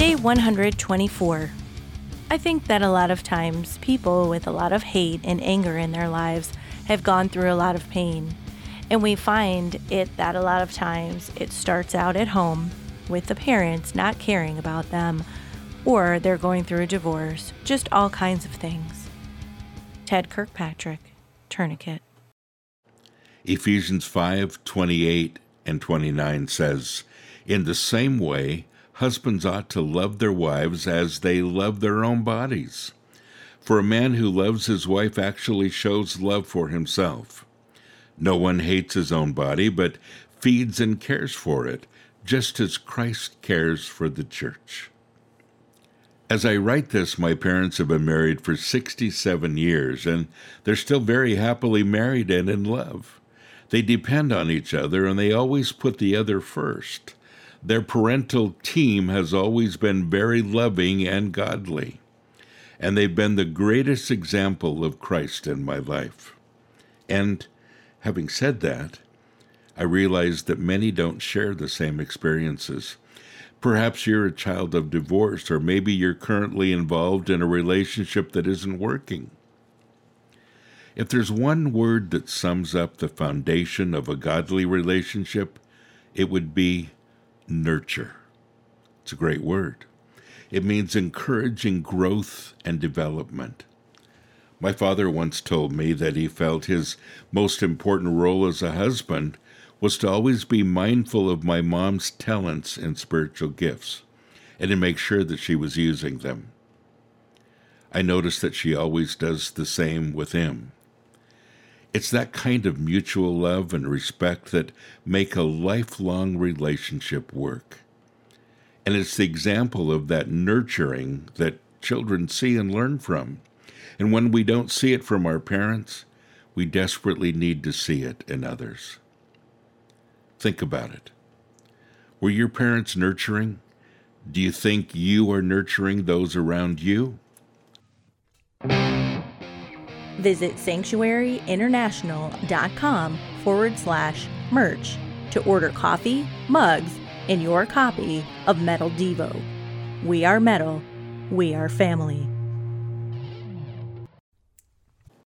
Day 124. I think that a lot of times people with a lot of hate and anger in their lives have gone through a lot of pain. And we find it that a lot of times it starts out at home with the parents not caring about them, or they're going through a divorce, just all kinds of things. Ted Kirkpatrick, Tourniquet. Ephesians 5 28 and 29 says, In the same way, husbands ought to love their wives as they love their own bodies. For a man who loves his wife actually shows love for himself. No one hates his own body, but feeds and cares for it, just as Christ cares for the church. As I write this, my parents have been married for 67 years, and they're still very happily married and in love. They depend on each other, and they always put the other first. Their parental team has always been very loving and godly, and they've been the greatest example of Christ in my life. And having said that, I realize that many don't share the same experiences. Perhaps you're a child of divorce, or maybe you're currently involved in a relationship that isn't working. If there's one word that sums up the foundation of a godly relationship, it would be nurture. It's a great word. It means encouraging growth and development. My father once told me that he felt his most important role as a husband was to always be mindful of my mom's talents and spiritual gifts and to make sure that she was using them. I notice that she always does the same with him. It's that kind of mutual love and respect that make a lifelong relationship work. And it's the example of that nurturing that children see and learn from. And when we don't see it from our parents, we desperately need to see it in others. Think about it. Were your parents nurturing? Do you think you are nurturing those around you? Visit sanctuaryinternational.com forward slash merch to order coffee, mugs, and your copy of Metal Devo. We are metal. We are family.